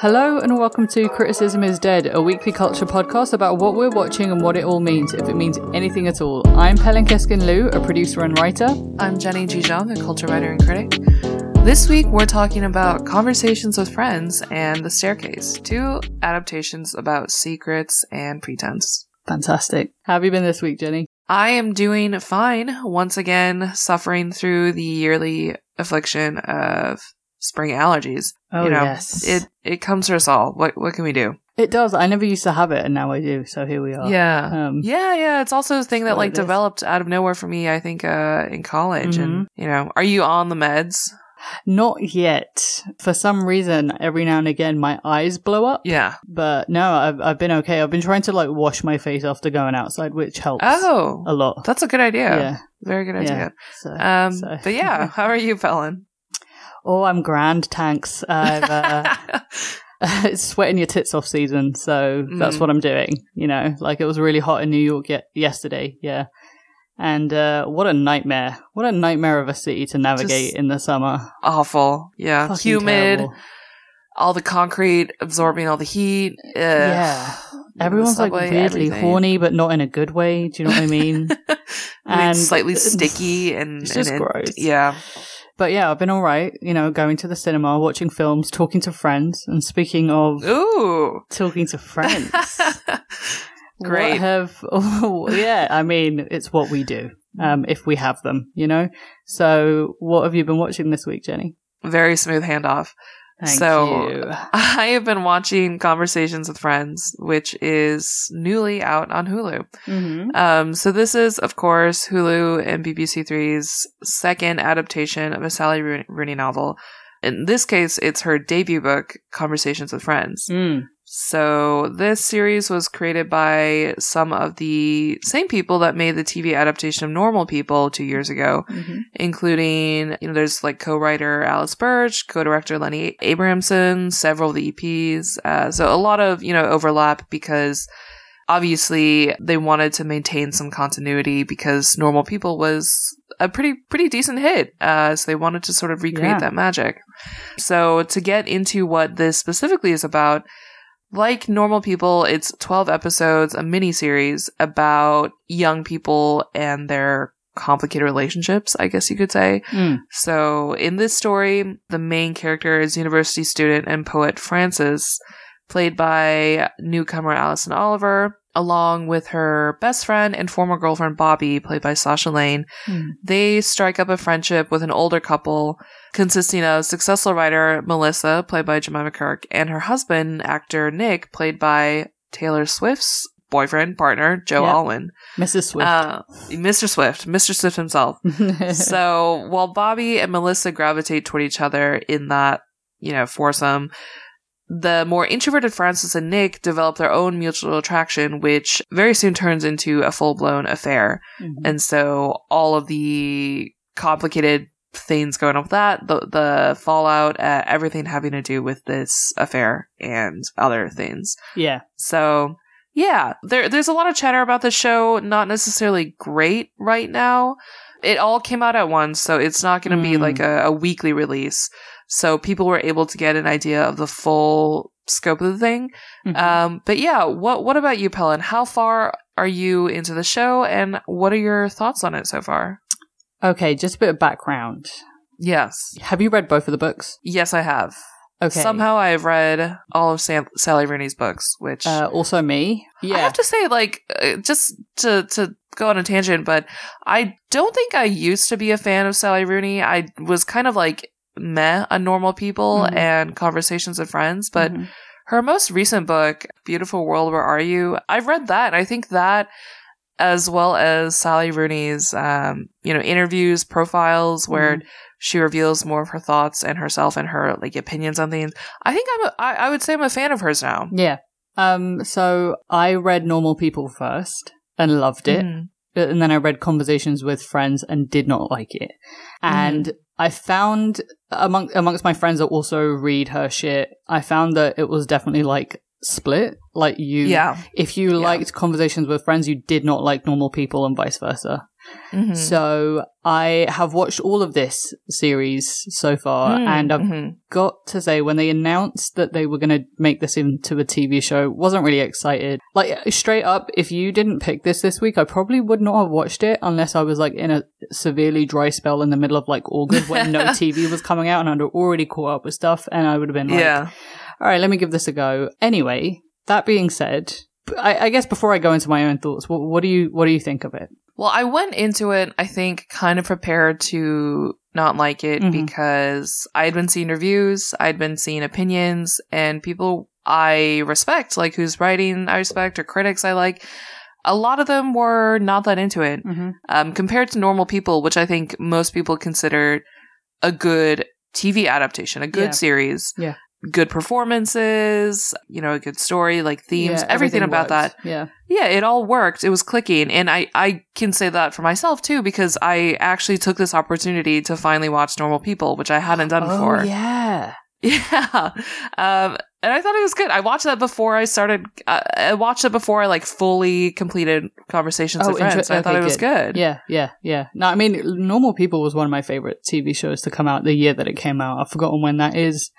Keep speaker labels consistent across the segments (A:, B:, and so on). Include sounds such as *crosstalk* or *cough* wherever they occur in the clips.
A: Hello and welcome to Criticism is Dead, a weekly culture podcast about what we're watching and what it all means, if it means anything at all. I'm Pelin Keskin Liu, a producer and writer.
B: I'm Jenny Jijong, a culture writer and critic. This week we're talking about Conversations with Friends and The Staircase, two adaptations about secrets and pretense.
A: Fantastic. How have you been this week, Jenny?
B: I am doing fine, once again suffering through the yearly affliction of spring allergies.
A: Oh,
B: you know,
A: yes.
B: It it comes to us all. What what can we do?
A: It does. I never used to have it, and now I do. So here we are.
B: Yeah.
A: Um,
B: Yeah, yeah. It's also a thing that like developed out of nowhere for me, I think, uh, in college. And,
A: Mm-hmm.
B: you know, are you on the meds?
A: Not yet. For some reason, every now and again, my eyes blow up.
B: Yeah.
A: But no, I've I've been okay. I've been trying to like wash my face after going outside, which helps
B: Oh,
A: a lot.
B: that's a good idea.
A: Yeah.
B: Very good idea.
A: Yeah. So,
B: Um,
A: so-
B: but yeah, *laughs* how are you, Pelin?
A: Oh, I'm grand. Thanks. I've uh, it's *laughs* *laughs* sweating your tits off season, so that's
B: Mm.
A: what I'm doing. You know, like it was really hot in New York ye- yesterday. Yeah. And uh, what a nightmare! What a nightmare of a city to navigate
B: Just
A: in the summer.
B: Awful. Yeah.
A: Fucking
B: Humid.
A: terrible.
B: All the concrete absorbing all the heat. Ugh.
A: Yeah. Everyone's like weirdly
B: everything.
A: horny, but not in a good way. Do you know what I mean? *laughs* And-
B: slightly sticky and
A: It's just
B: and
A: gross.
B: Yeah.
A: But yeah, I've been all right. You know, going to the cinema, watching films, talking to friends. And speaking of
B: Ooh.
A: talking to friends, *laughs*
B: Great.
A: What have *laughs* oh, yeah, I mean, it's what we do. Um, if we have them, you know. So, what have you been watching this week, Jenny?
B: Very smooth handoff.
A: Thank
B: So-
A: you. *laughs*
B: I have been watching Conversations with Friends, which is newly out on Hulu.
A: Mm-hmm.
B: Um, so this is, of course, Hulu and BBC Three's second adaptation of a Sally Rooney Rooney novel. In this case, it's her debut book, Conversations with Friends.
A: Mm.
B: So this series was created by some of the same people that made the TV adaptation of Normal People two years ago,
A: Mhm.
B: including, you know, there's like co-writer Alice Birch, co-director Lenny Abrahamson, several of the EPs. Uh, so a lot of, you know, overlap because obviously they wanted to maintain some continuity because Normal People was a pretty, pretty decent hit. Uh, so they wanted to sort of recreate
A: Yeah.
B: that magic. So to get into what this specifically is about, like normal people, it's 12 episodes, a mini series about young people and their complicated relationships, I guess you could say.
A: Mm.
B: So in this story, the main character is university student and poet Frances, played by newcomer Alison Oliver, along with her best friend and former girlfriend Bobby, played by Sasha Lane.
A: Mm.
B: They strike up a friendship with an older couple consisting of successful writer Melissa, played by Jemima Kirk, and her husband, actor Nick, played by Taylor Swift's boyfriend, partner, Joe
A: Yep.
B: Alwyn.
A: Mrs. Swift.
B: Uh, Mr. Swift, Mr. Swift himself. *laughs* so while Bobby and Melissa gravitate toward each other in that, you know, foursome, the more introverted Frances and Nick develop their own mutual attraction, which very soon turns into a full blown affair.
A: Mhm.
B: And so all of the complicated things going on with that, the the fallout, uh, everything having to do with this affair and other things.
A: yeah.
B: So yeah, there there's a lot of chatter about the show. Not necessarily great right now. It all came out at once, so it's not going to be
A: Mm.
B: like a, a weekly release. So people were able to get an idea of the full scope of the thing.
A: Mhm.
B: Um, but yeah, what what about you, Pelin? How far are you into the show, and what are your thoughts on it so far?
A: okay, just a bit of background.
B: Yes,
A: Have you read both of the books?
B: yes, I have.
A: Okay.
B: Somehow I have read all of Sam- Sally Rooney's books, which
A: Uh, also me. Yeah.
B: I have to say, like, uh, just to to go on a tangent, but I don't think I used to be a fan of Sally Rooney. I was kind of like meh on Normal People
A: Mhm.
B: and Conversations with Friends, but
A: Mhm.
B: her most recent book, Beautiful World, Where Are You? I've read that, and I think that, as well as Sally Rooney's, um, you know, interviews, profiles, where
A: Mhm.
B: she reveals more of her thoughts and herself and her like opinions on things. I think I'm, a, I, I would say I'm a fan of hers now.
A: Yeah. Um, so I read Normal People first and loved it.
B: Mhm.
A: And then I read Conversations with Friends and did not like it. And I found among amongst my friends that also read her shit, I found that it was definitely like split. Like you
B: Yeah.
A: if you
B: Yeah.
A: liked Conversations with Friends, you did not like Normal People and vice versa.
B: Mhm.
A: So I have watched all of this series so far,
B: Mm,
A: and I've
B: mhm.
A: got to say, when they announced that they were going to make this into a TV show, wasn't really excited. Like straight up, if you didn't pick this this week, I probably would not have watched it unless I was like in a severely dry spell in the middle of like August when no *laughs* TV was coming out and I'd already caught up with stuff, and I would have been like,
B: yeah.
A: all right, let me give this a go. Anyway, that being said, I, I guess before I go into my own thoughts, what, what do you what do you think of it?
B: Well, I went into it, I think, kind of prepared to not like it
A: Mhm.
B: because I had been seeing reviews, I'd been seeing opinions, and people I respect, like whose writing I respect or critics I like. A lot of them were not that into it.
A: Mm-hmm.
B: Um, compared to normal people, which I think most people consider a good TV adaptation, a good
A: Yeah.
B: series.
A: Yeah.
B: Good performances, you know, a good story, like themes, everything, about that
A: Yeah.
B: yeah, it all worked. It was clicking. And I, I can say that for myself too, because I actually took this opportunity to finally watch Normal People, which I hadn't done before.
A: Oh, yeah. *laughs*
B: Yeah. Um, and I thought it was good. I watched that before I started, uh, I watched it before I like fully completed Conversations
A: Oh,
B: with Friends.
A: inter-
B: I thought
A: okay,
B: it was good.
A: Yeah, yeah, yeah. No, I mean, Normal People was one of my favorite TV shows to come out the year that it came out. I've forgotten when that is.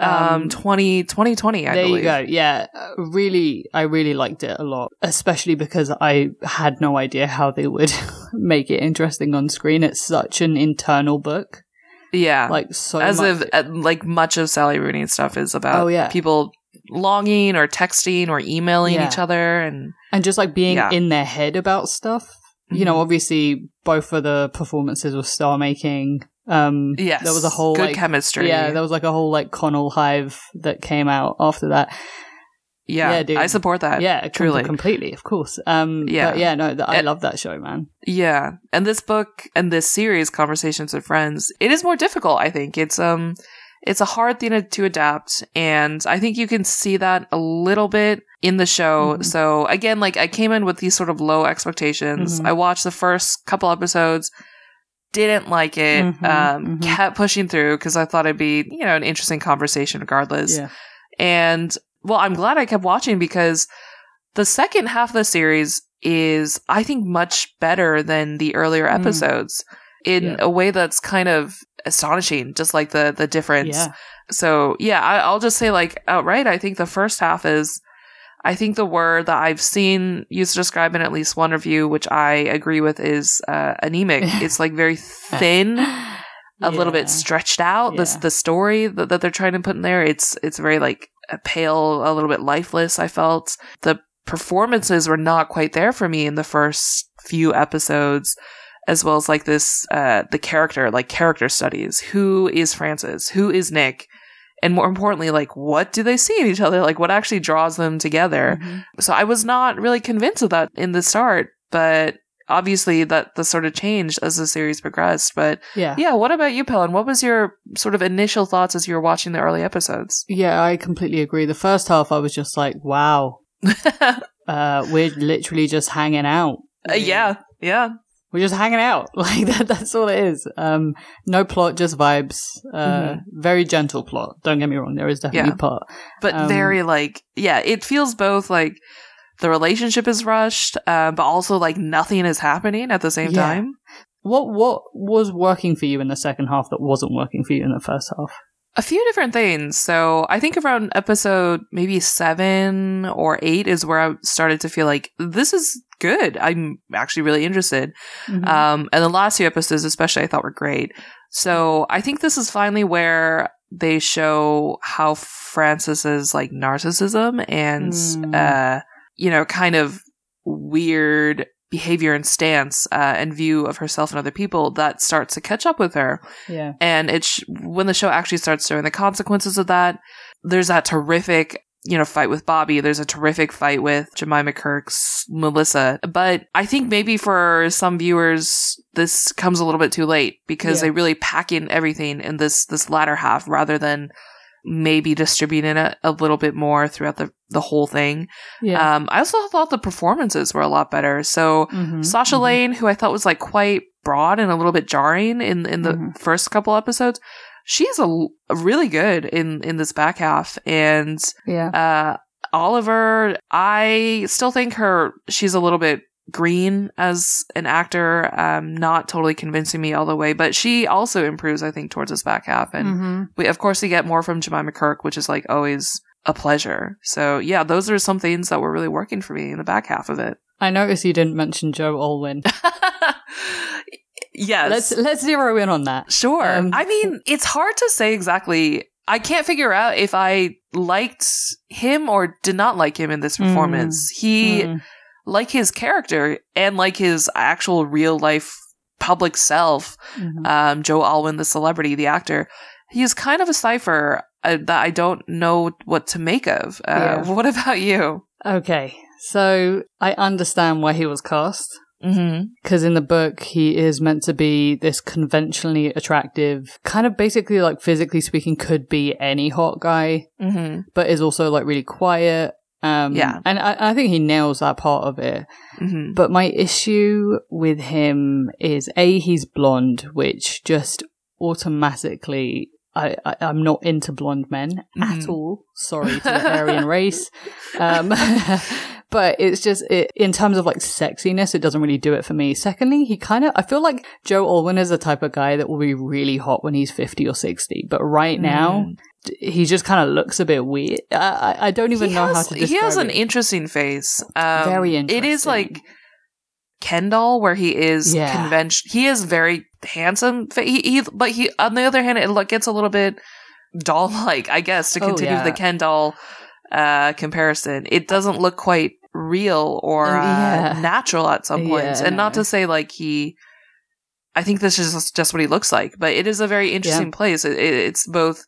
B: Um, 20, 2020, I
A: there
B: believe.
A: you go. Yeah, uh, really, I really liked it a lot, especially because I had no idea how they would *laughs* make it interesting on screen. It's such an internal book,
B: Yeah.
A: like so
B: As
A: much.
B: of, uh, like much of Sally rooney's stuff is about
A: Oh, yeah.
B: people longing or texting or emailing
A: Yeah.
B: each other and
A: and just like being
B: Yeah.
A: in their head about stuff. You know,
B: Mhm.
A: obviously, both of the performances were star making. Um,
B: Yes.
A: there was a whole
B: good
A: like,
B: chemistry.
A: Yeah, there was like a whole like Connell Hive that came out after that.
B: yeah,
A: yeah, dude.
B: I support that.
A: yeah,
B: truly.
A: completely, of course. Um,
B: Yeah.
A: but yeah, no, I
B: And-
A: love that show, man.
B: Yeah. And this book and this series, Conversations with Friends, it is more difficult, I think. It's um it's a hard thing to, to adapt. And I think you can see that a little bit in the show.
A: Mhm.
B: So again, like I came in with these sort of low expectations.
A: Mhm.
B: I watched the first couple episodes, didn't like it,
A: Mhm,
B: um,
A: mhm.
B: kept pushing through because I thought it'd be, you know, an interesting conversation regardless.
A: Yeah,
B: And well, I'm glad I kept watching because the second half of the series is, I think, much better than the earlier
A: Mm.
B: episodes in
A: Yeah.
B: a way that's kind of astonishing, just like the, the difference.
A: yeah,
B: So yeah, I, I'll just say like outright, I think the first half is, I think the word that I've seen used to describe in at least one review, which I agree with, is uh, anemic. *laughs* it's like very thin *laughs* a little bit stretched out. This
A: Yeah.
B: the story that, that they're trying to put in there. It's it's very like pale, a little bit lifeless. I felt the performances were not quite there for me in the first few episodes, as well as like this uh the character like character studies. Who is Frances? Who is Nick? And more importantly, like what do they see in each other? Like what actually draws them together?
A: Mhm.
B: So I was not really convinced of that in the start, but obviously that the sort of changed as the series progressed. But
A: yeah,
B: yeah, what about you, Pelin? What was your sort of initial thoughts as you were watching the early episodes?
A: yeah. I completely agree. The first half, I was just like, wow, *laughs* uh, we're literally just hanging out.
B: Uh, yeah, yeah,
A: we're just hanging out *laughs* like that that's all it is um no plot just vibes uh
B: Mhm.
A: very gentle plot don't get me wrong there is definitely
B: Yeah.
A: plot
B: but
A: Um,
B: very like yeah, it feels both like the relationship is rushed, uh, but also like nothing is happening at the same
A: Yeah.
B: time.
A: what what was working for you in the second half that wasn't working for you in the first half
B: A few different things. So I think around episode maybe seven or eight is where I started to feel like this is good. I'm actually really interested.
A: Mhm.
B: Um, and the last few episodes, especially, I thought were great. So I think this is finally where they show how Frances's like narcissism and,
A: Mm.
B: uh, you know, kind of weird behavior and stance uh, and view of herself and other people that starts to catch up with her.
A: yeah
B: And it's when the show actually starts showing the consequences of that. There's that terrific, you know, fight with Bobby. There's a terrific fight with Jemima Kirk's Melissa. But I think maybe for some viewers, this comes a little bit too late because
A: Yeah.
B: they really pack in everything in this this latter half rather than maybe distributing it a little bit more throughout the the whole thing.
A: yeah
B: Um, I also thought the performances were a lot better. So
A: Mhm,
B: Sasha
A: mhm.
B: Lane, who I thought was like quite broad and a little bit jarring in in the
A: Mhm.
B: first couple episodes, she she's a really good in in this back half. And
A: yeah
B: uh, Oliver, I still think her she's a little bit Green as an actor, um, not totally convincing me all the way, but she also improves, I think, towards this back half. And
A: Mm-hmm.
B: we, of course, we get more from Jemima Kirk, which is like always a pleasure. So yeah, those are some things that were really working for me in the back half of it.
A: I noticed you didn't mention Joe Alwyn. *laughs*
B: yes.
A: let's let's zero in on that.
B: Sure.
A: Um,
B: I mean, it's hard to say exactly. I can't figure out if I liked him or did not like him in this
A: Mm.
B: performance. He,
A: Mm.
B: Like his character and like his actual real life public self,
A: Mhm.
B: um, Joe Alwyn, the celebrity, the actor, he's kind of a cipher uh, that I don't know what to make of. Uh,
A: Yeah. *laughs*
B: What about you?
A: Okay, so I understand why he was cast.
B: Mm-hmm.
A: Because in the book, he is meant to be this conventionally attractive, kind of basically like physically speaking, could be any hot guy,
B: Mm-hmm.
A: but is also like really quiet. Um,
B: Yeah.
A: And I, I think he nails that part of it.
B: Mm-hmm.
A: But my issue with him is A, he's blonde, which just automatically. I, I, I'm not into blonde men at
B: Mhm.
A: all. Sorry to the *laughs* Aryan race. Um, *laughs* but it's just, it, in terms of like sexiness, it doesn't really do it for me. Secondly, he kind of, I feel like Joe Alwyn is the type of guy that will be really hot when he's 50 or 60. But right now,
B: Mm.
A: d- he just kind of looks a bit weird. I, I, don't even
B: He
A: know how to describe it.
B: He has an
A: it.
B: interesting face. Um,
A: Very
B: It is
A: interesting.
B: like Ken doll, where he is
A: Yeah.
B: convention. He is very handsome. fa- He, he, but he, on the other hand, it gets a little bit doll-like, I guess, to
A: Oh,
B: continue
A: yeah.
B: the Ken doll uh, comparison. It doesn't look quite real or
A: Uh,
B: uh,
A: yeah.
B: natural at some points,
A: Yeah,
B: and not to say like he. I think this is just- what he looks like, but it is a very interesting place. It, it, it's both.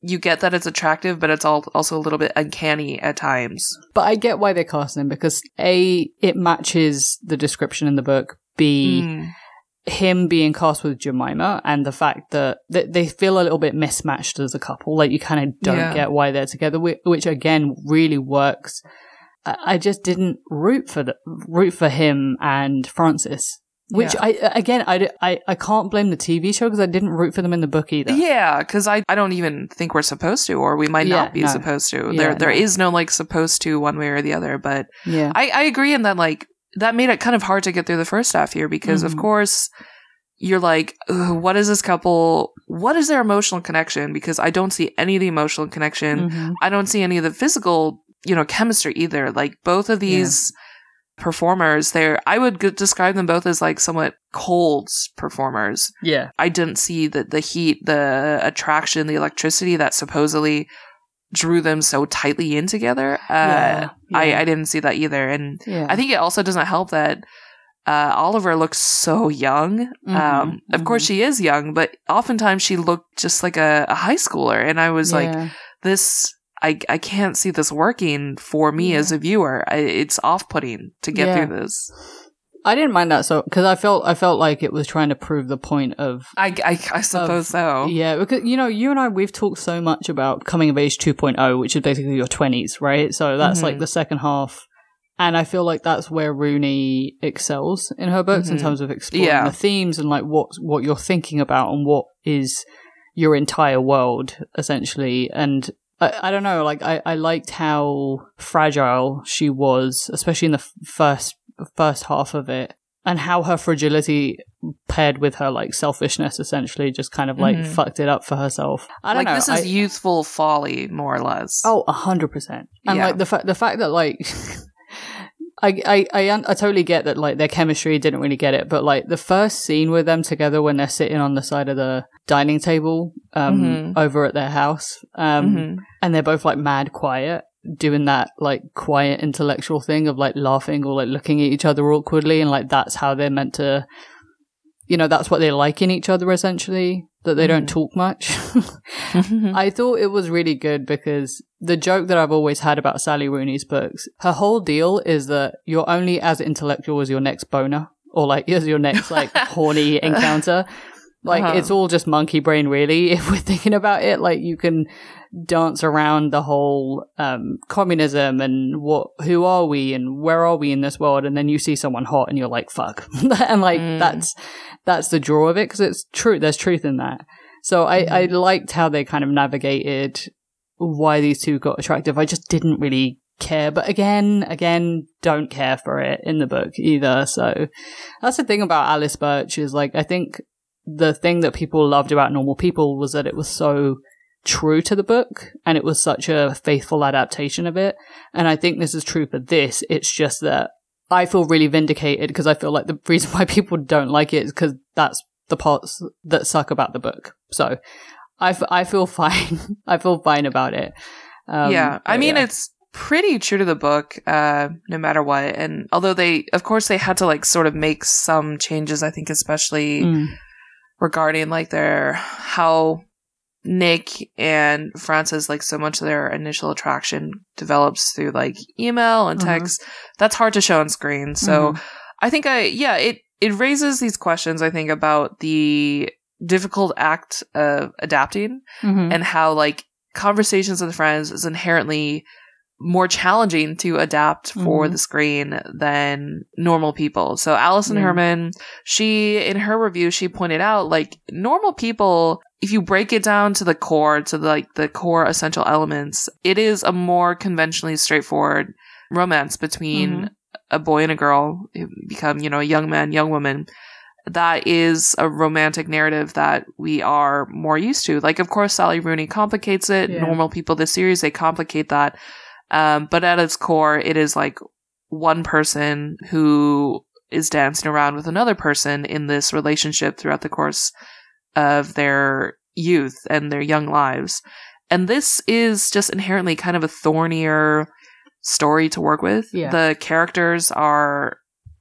B: You get that it's attractive, but it's all, also a little bit uncanny at times.
A: But I get why they're casting him because A, it matches the description in the book. B,
B: Mm.
A: him being cast with Jemima and the fact that th- they feel a little bit mismatched as a couple. Like you kind of don't
B: Yeah.
A: get why they're together, which again really works. I, just didn't root for the root for him and Frances. Which
B: Yeah.
A: I again I, I, I can't blame the TV show because I didn't root for them in the book either.
B: Yeah, because I, I don't even think we're supposed to, or we might
A: Yeah,
B: not be
A: no.
B: supposed to.
A: Yeah,
B: there there
A: no.
B: is no like supposed to one way or the other. But
A: Yeah.
B: I, I agree in that like that made it kind of hard to get through the first half here because of
A: Mhm.
B: course you're like, what is this couple? What is their emotional connection? Because I don't see any of the emotional connection.
A: Mhm.
B: I don't see any of the physical, you know, chemistry either. Like both of these performers, they're I would g- describe them both as like somewhat cold performers.
A: Yeah.
B: I didn't see the the heat, the attraction, the electricity that supposedly drew them so tightly in together. Uh,
A: Yeah,
B: I
A: yeah.
B: I didn't see that either, and
A: Yeah.
B: I think it also doesn't help that. Uh, Oliver looks so young.
A: Mhm,
B: um, of course,
A: mhm.
B: she is young, but oftentimes she looked just like a, a high schooler. And I was like, this, I, I can't see this working for me
A: Yeah.
B: as a viewer. I, it's off putting to get
A: Yeah.
B: through this.
A: I didn't mind that so because I felt I felt like it was trying to prove the point of
B: I, I, I suppose so.
A: yeah because you know you and I we've talked so much about coming of age 2.0 which is basically your 20s right so that's
B: Mhm.
A: like the second half and I feel like that's where Rooney excels in her books in
B: Mhm.
A: terms of exploring
B: Yeah.
A: the themes and like what what you're thinking about and what is your entire world essentially and I, I don't know like I, I liked how fragile she was especially in the f- first first half of it and how her fragility paired with her like selfishness essentially just kind of like
B: Mhm.
A: fucked it up for herself i don't
B: like
A: know
B: this is
A: I-
B: youthful folly, more or less.
A: oh a hundred percent and
B: Yeah.
A: like the fact the fact that like *laughs* I, I I I totally get that like their chemistry didn't really get it, but like the first scene with them together when they're sitting on the side of the dining table um
B: Mhm.
A: over at their house um
B: Mhm.
A: and they're both like mad quiet doing that like quiet intellectual thing of like laughing or like looking at each other awkwardly and like that's how they're meant to you know that's what they like in each other essentially that they don't
B: Mhm.
A: talk much. *laughs* I thought it was really good because the joke that i've always had about sally rooney's books her whole deal is that you're only as intellectual as your next boner or like *laughs* as your next like horny *laughs* encounter like
B: Uh-huh.
A: it's all just monkey brain really *laughs* if we're thinking about it like you can dance around the whole um, communism and what who are we and where are we in this world and then you see someone hot and you're like fuck *laughs* and like
B: Mm.
A: that's that's the draw of it because it's true there's truth in that so I, I liked how they kind of navigated why these two got attractive i just didn't really care. But again, again, don't care for it in the book either. So that's the thing about Alice Birch is like, I think the thing that people loved about Normal People was that it was so true to the book and it was such a faithful adaptation of it. And I think this is true for this. It's just that I feel really vindicated because I feel like the *laughs* reason why people don't like it is because that's the parts that suck about the book. So I, f- I feel *laughs* fine. I feel fine about it. Um,
B: yeah. I mean,
A: yeah.
B: it's pretty true to the book, uh, no matter what. And although they, of course, they had to like sort of make some changes, I think, especially
A: Mm.
B: Regarding like their how Nick and Frances like so much of their initial attraction develops through like email and
A: Mhm.
B: text. That's hard to show on screen. So
A: Mhm.
B: I think I yeah, it it raises these questions I think about the difficult act of adapting
A: Mhm.
B: and how like conversations with friends is inherently more challenging to adapt for
A: Mhm.
B: the screen than normal people. So Alison
A: Yeah.
B: Herman, she in her review she pointed out like normal people if you break it down to the core to the, like the core essential elements, it is a more conventionally straightforward romance between
A: Mhm.
B: a boy and a girl who become, you know, a young man, young woman that is a romantic narrative that we are more used to. Like, of course, Sally Rooney complicates it.
A: Yeah.
B: Normal people, this series, they complicate that. Um, but at its core, it is like one person who is dancing around with another person in this relationship throughout the course of their youth and their young lives. And this is just inherently kind of a thornier story to work with.
A: Yeah.
B: The characters are,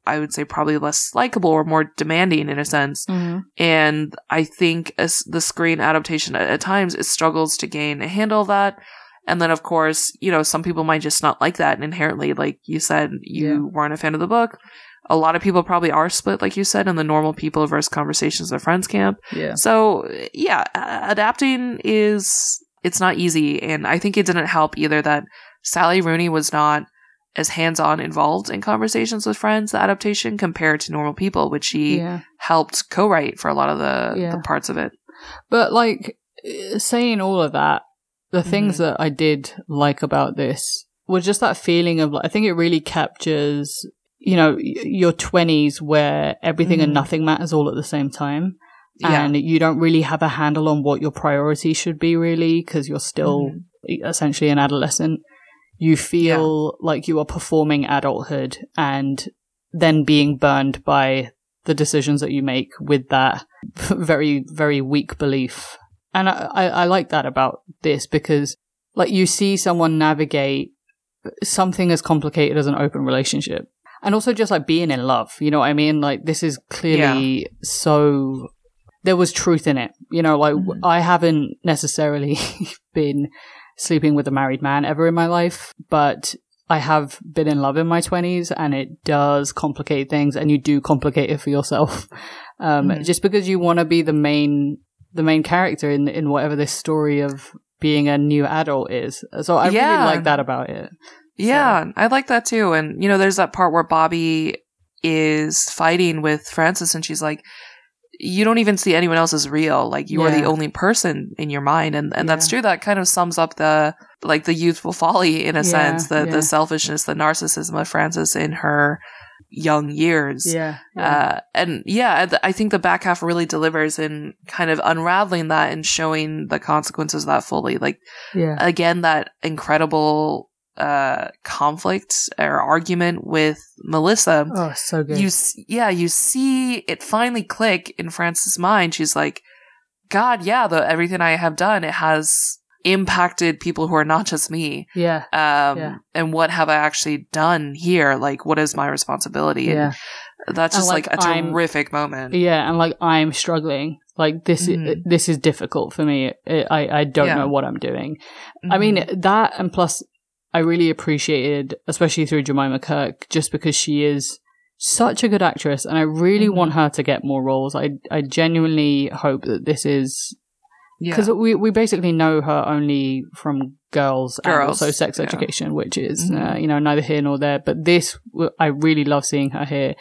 B: I would say, probably less likable or more demanding in a sense.
A: Mhm.
B: And I think as the screen adaptation at, at times it struggles to gain a handle of that. And then of course, you know, some people might just not like that and inherently, like you said, you
A: Yeah.
B: weren't a fan of the book. A lot of people probably are split, like you said, in the normal people versus conversations with friends camp.
A: Yeah.
B: So yeah, adapting is it's not easy, and I think it didn't help either that Sally Rooney was not as hands-on involved in conversations with friends. The adaptation compared to normal people, which she
A: Yeah.
B: helped co-write for a lot of the,
A: Yeah.
B: the parts of it.
A: But like uh, saying all of that, the things
B: Mhm.
A: that I did like about this was just that feeling of like I think it really captures you know your 20s where everything and
B: Mhm.
A: nothing matters all at the same time
B: Yeah.
A: and you don't really have a handle on what your priorities should be really because you're still
B: Mhm.
A: essentially an adolescent you feel like you are performing adulthood and then being burned by the decisions that you make with that *laughs* very very weak belief and I, I, I like that about this because like you see someone navigate something as complicated as an open relationship. And also just like being in love you know what i mean? Like this is clearly so there was truth in it you know? Like
B: Mhm.
A: i haven't necessarily *laughs* been sleeping with a married man ever in my life but i have been in love in my 20s and it does complicate things and you do complicate it for yourself. *laughs* Um
B: Mhm.
A: just because you want to be the main the main character in in whatever this story of being a new adult is so i
B: Yeah.
A: really like that about it
B: Yeah, I like that too. And you know, there's that part where Bobby is fighting with Frances, and she's like, "You don't even see anyone else as real. Like you are the only person in your mind." And and that's true. That kind of sums up the like the youthful folly in a
A: Yeah,
B: sense, the
A: yeah.
B: the selfishness, the narcissism of Frances in her young years.
A: yeah,
B: Uh, and yeah, I think the back half really delivers in kind of unraveling that and showing the consequences of that fully. Like
A: yeah.
B: again that incredible uh conflict or argument with Melissa.
A: Oh so good.
B: You yeah you see it finally click in Frances' mind. She's like god yeah the everything i have done it has impacted people who are not just me
A: yeah
B: um
A: Yeah.
B: and what have i actually done here like what is my responsibility
A: yeah
B: and that's
A: And,
B: just like,
A: like,
B: a
A: I'm-
B: terrific moment
A: Yeah, and like I'm struggling. Like this,
B: Mhm.
A: is, this is difficult for me. I I, don't
B: Yeah.
A: know what I'm doing. I mean
B: Mhm.
A: that, and plus, I really appreciated, especially through Jemima Kirk, just because she is such a good actress, and I really
B: Mhm.
A: want her to get more roles. I I genuinely hope that this is
B: yeah
A: because we we basically know her only from girls, and also sex
B: yeah.
A: education, which is
B: Mhm.
A: uh, you know neither here nor there. But this, I really love seeing her here.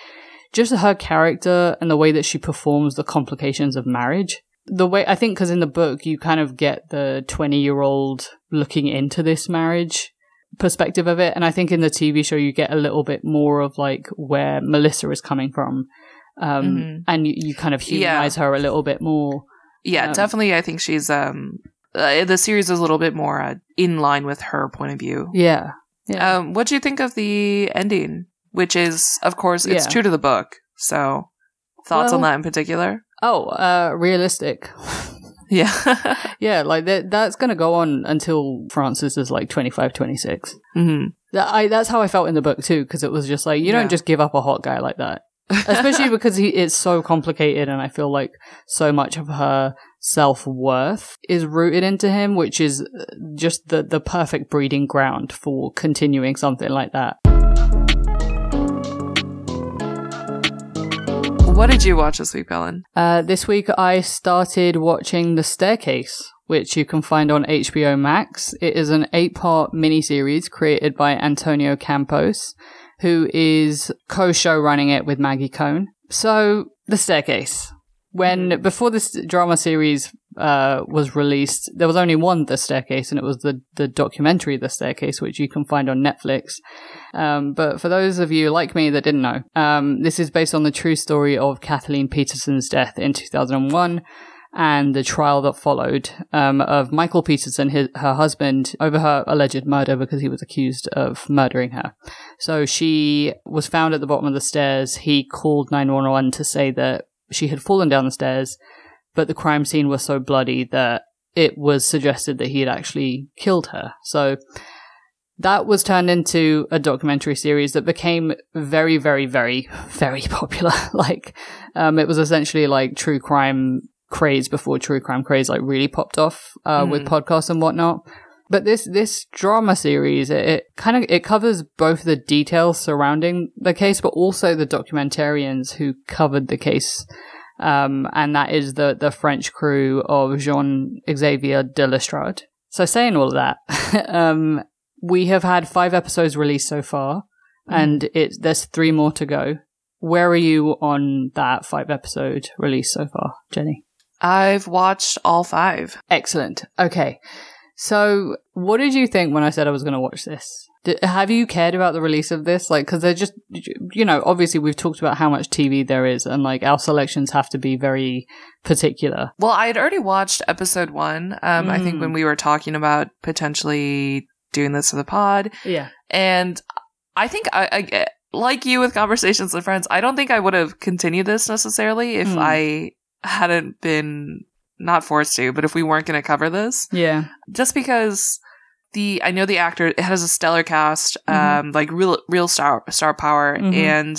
A: Just her character and the way that she performs the complications of marriage. The way I think, because in the book you kind of get the twenty year old looking into this marriage, perspective of it. And I think in the TV show, you get a little bit more of like where Melissa is coming from. Um,
B: Mhm.
A: and you, you kind of humanize her a little bit more.
B: Yeah,
A: Um,
B: definitely. I think she's um uh, the series is a little bit more uh, in line with her point of view.
A: Yeah. Yeah.
B: Um, what do you think of the ending? Which is, of course, it's
A: Yeah.
B: true to the book. So, thoughts on that in particular?
A: oh, uh, realistic. *laughs*
B: Yeah. *laughs*
A: yeah. Like that, that's going to go on until Frances is like 25, 26.
B: hmm
A: That, I, that's how I felt in the book too, because it was just like, you
B: Yeah.
A: don't just give up a hot guy like that. Especially because he it's so complicated and i feel like so much of her self-worth is rooted into him which is uh, just the the perfect breeding ground for continuing something like that.
B: What did you watch this week, Pelin?
A: uh, this week i started watching the staircase which you can find on hbo max. It is an eight-part miniseries created by antonio campos who is co-show running it with maggie cohn. So the staircase. When before this drama series uh, was released, there was only one The Staircase, and it was the the documentary The Staircase, which you can find on Netflix. Um, but for those of you like me that didn't know, um, this is based on the true story of Kathleen Peterson's death in 2001 and the trial that followed um, of Michael Peterson, his, her husband, over her alleged murder because he was accused of murdering her. So she was found at the bottom of the stairs. He called 911 to say that she had fallen down the stairs, but the crime scene was so bloody that it was suggested that he had actually killed her. So that was turned into a documentary series that became very, very, very, very *laughs* popular. *laughs* like, um, it was essentially like true crime craze before true crime craze like really popped off uh, with podcasts and whatnot. But this this drama series, it, it kind of it covers both the details surrounding the case, but also the documentarians who covered the case, um, and that is the the French crew of Jean Xavier de Lestrade. So, saying all of that, *laughs* um, we have had five episodes released so far, and it there's three more to go. Where are you on that five episode release so far, Jenny?
B: I've watched all five.
A: Excellent. Okay. So, what did you think when I said I was going to watch this? Did, have you cared about the release of this? Like, because they're just, you know, obviously we've talked about how much TV there is, and like our selections have to be very particular.
B: Well, I had already watched episode one. Um, I think
A: Mm.
B: when we were talking about potentially doing this for the pod,
A: Yeah.
B: and I think I, I like you with conversations with friends. I don't think I would have continued this necessarily if
A: Hmm.
B: I hadn't been not forced to, but if we weren't going to cover this,
A: Yeah.
B: just because the I know the actor it has a stellar cast,
A: Mhm.
B: um, like real real star star power,
A: Mhm.
B: and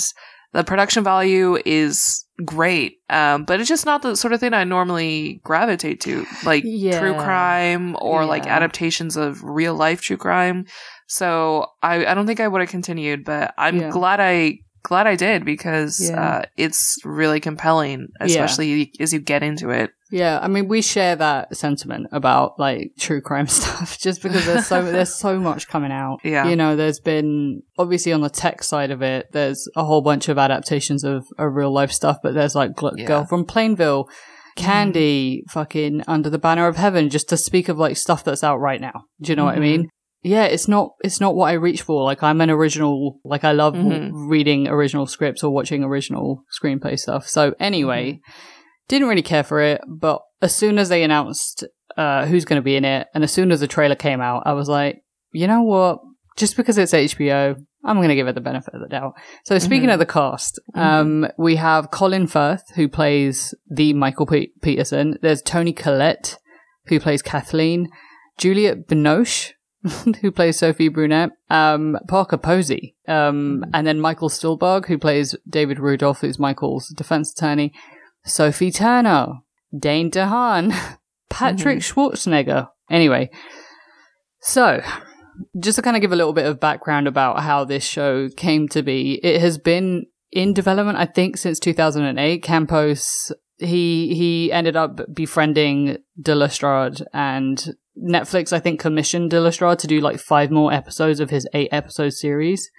B: the production value is great. Um, but it's just not the sort of thing I normally gravitate to, like
A: Yeah.
B: true crime or like adaptations of real life true crime. So I I don't think I would have continued, but I'm
A: Yeah.
B: glad I glad I did because
A: Yeah.
B: uh, it's really compelling, especially as you get into it.
A: Yeah, I mean, we share that sentiment about like true crime *laughs* stuff, just because there's so there's so much coming out.
B: Yeah.
A: you know, there's been obviously on the tech side of it, there's a whole bunch of adaptations of, of real life stuff, but there's like Gl-
B: Yeah. Mm.
A: Girl from Plainville, Candy, fucking Under the Banner of Heaven, just to speak of like stuff that's out right now. Do you know what I mean? Yeah, it's not it's not what I reach for. Like I'm an original like I love
B: Mhm.
A: reading original scripts or watching original screenplay stuff. So anyway,
B: Mm-hmm.
A: didn't really care for it, but as soon as they announced uh, who's going to be in it, and as soon as the trailer came out, I was like, you know what? Just because it's HBO, I'm going to give it the benefit of the doubt. So speaking
B: Mhm.
A: of the cast, um, we have Colin Firth who plays the Michael Pe- Peterson. There's Toni Collette who plays Kathleen, Juliette Binoche *laughs* who plays Sophie Brunet, um, Parker Posey, um, and then Michael Stuhlbarg who plays David Rudolph, who's Michael's defense attorney. Sophie Turner, Dane DeHaan, *laughs* Patrick Schwarzenegger. Anyway, so just to kind of give a little bit of background about how this show came to be, it has been in development, I think, since 2008. Campos, he, he ended up befriending De Lestrade and Netflix, I think, commissioned Lestrade to do like five more episodes of his eight episode series,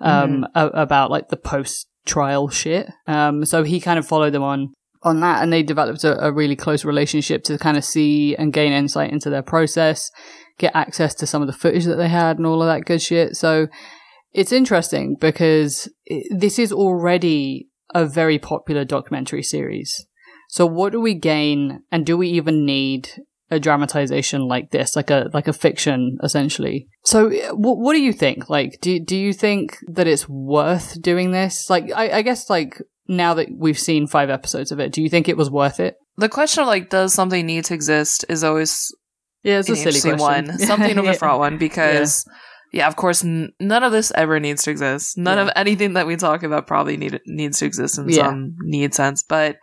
A: um, a- about like the post trial shit. Um, so he kind of followed them on on that and they developed a, a really close relationship to kind of see and gain insight into their process get access to some of the footage that they had and all of that good shit. So it's interesting because this is already a very popular documentary series. So what do we gain and do we even need a dramatization like this, like a like a fiction essentially. So, what what do you think? Like, do do you think that it's worth doing this? Like, I, I guess like now that we've seen five episodes of it, do you think it was worth it?
B: The question of like, does something need to exist is always
A: yeah, it's a silly question.
B: one, something of a *laughs* fraught one because. Yeah. Yeah, of course, n- none of this ever needs to exist. None yeah. of anything that we talk about probably need needs to exist in yeah. some need sense. But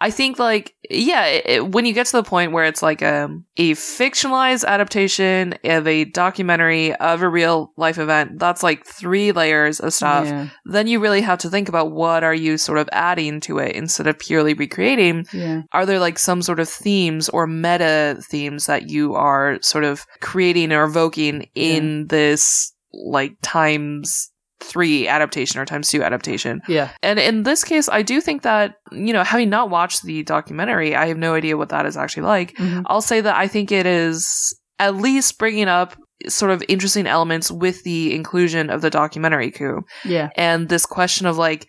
B: I think like yeah, it, it, when you get to the point where it's like a um, a fictionalized adaptation of a documentary of a real life event, that's like three layers of stuff. Yeah. Then you really have to think about what are you sort of adding to it instead of purely recreating.
A: Yeah.
B: Are there like some sort of themes or meta themes that you are sort of creating or evoking in yeah. this like times three adaptation or times two adaptation.
A: Yeah.
B: And in this case, I do think that, you know, having not watched the documentary, I have no idea what that is actually like. Mm-hmm. I'll say that I think it is at least bringing up sort of interesting elements with the inclusion of the documentary coup.
A: Yeah.
B: And this question of like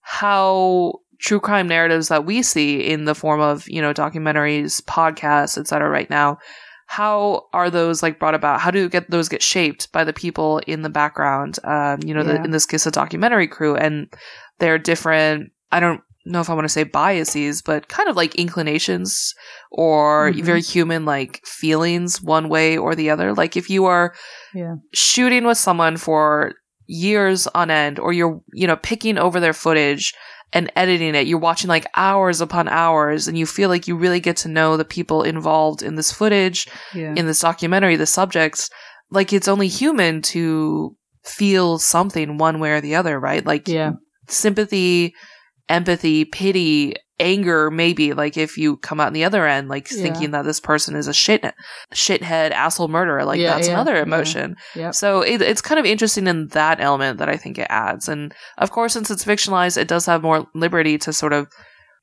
B: how true crime narratives that we see in the form of, you know, documentaries, podcasts, etc. right now how are those like brought about? How do get those get shaped by the people in the background? Um, you know, yeah. the, in this case, a documentary crew and their different. I don't know if I want to say biases, but kind of like inclinations or mm-hmm. very human like feelings one way or the other. Like if you are
A: yeah.
B: shooting with someone for years on end or you're, you know, picking over their footage and editing it, you're watching like hours upon hours and you feel like you really get to know the people involved in this footage,
A: yeah.
B: in this documentary, the subjects. Like it's only human to feel something one way or the other, right? Like
A: yeah.
B: sympathy, empathy, pity, anger maybe like if you come out on the other end like yeah. thinking that this person is a shit shithead asshole murderer like yeah, that's yeah, another emotion. So it, it's kind of interesting in that element that i think it adds. And of course since it's fictionalized it does have more liberty to sort of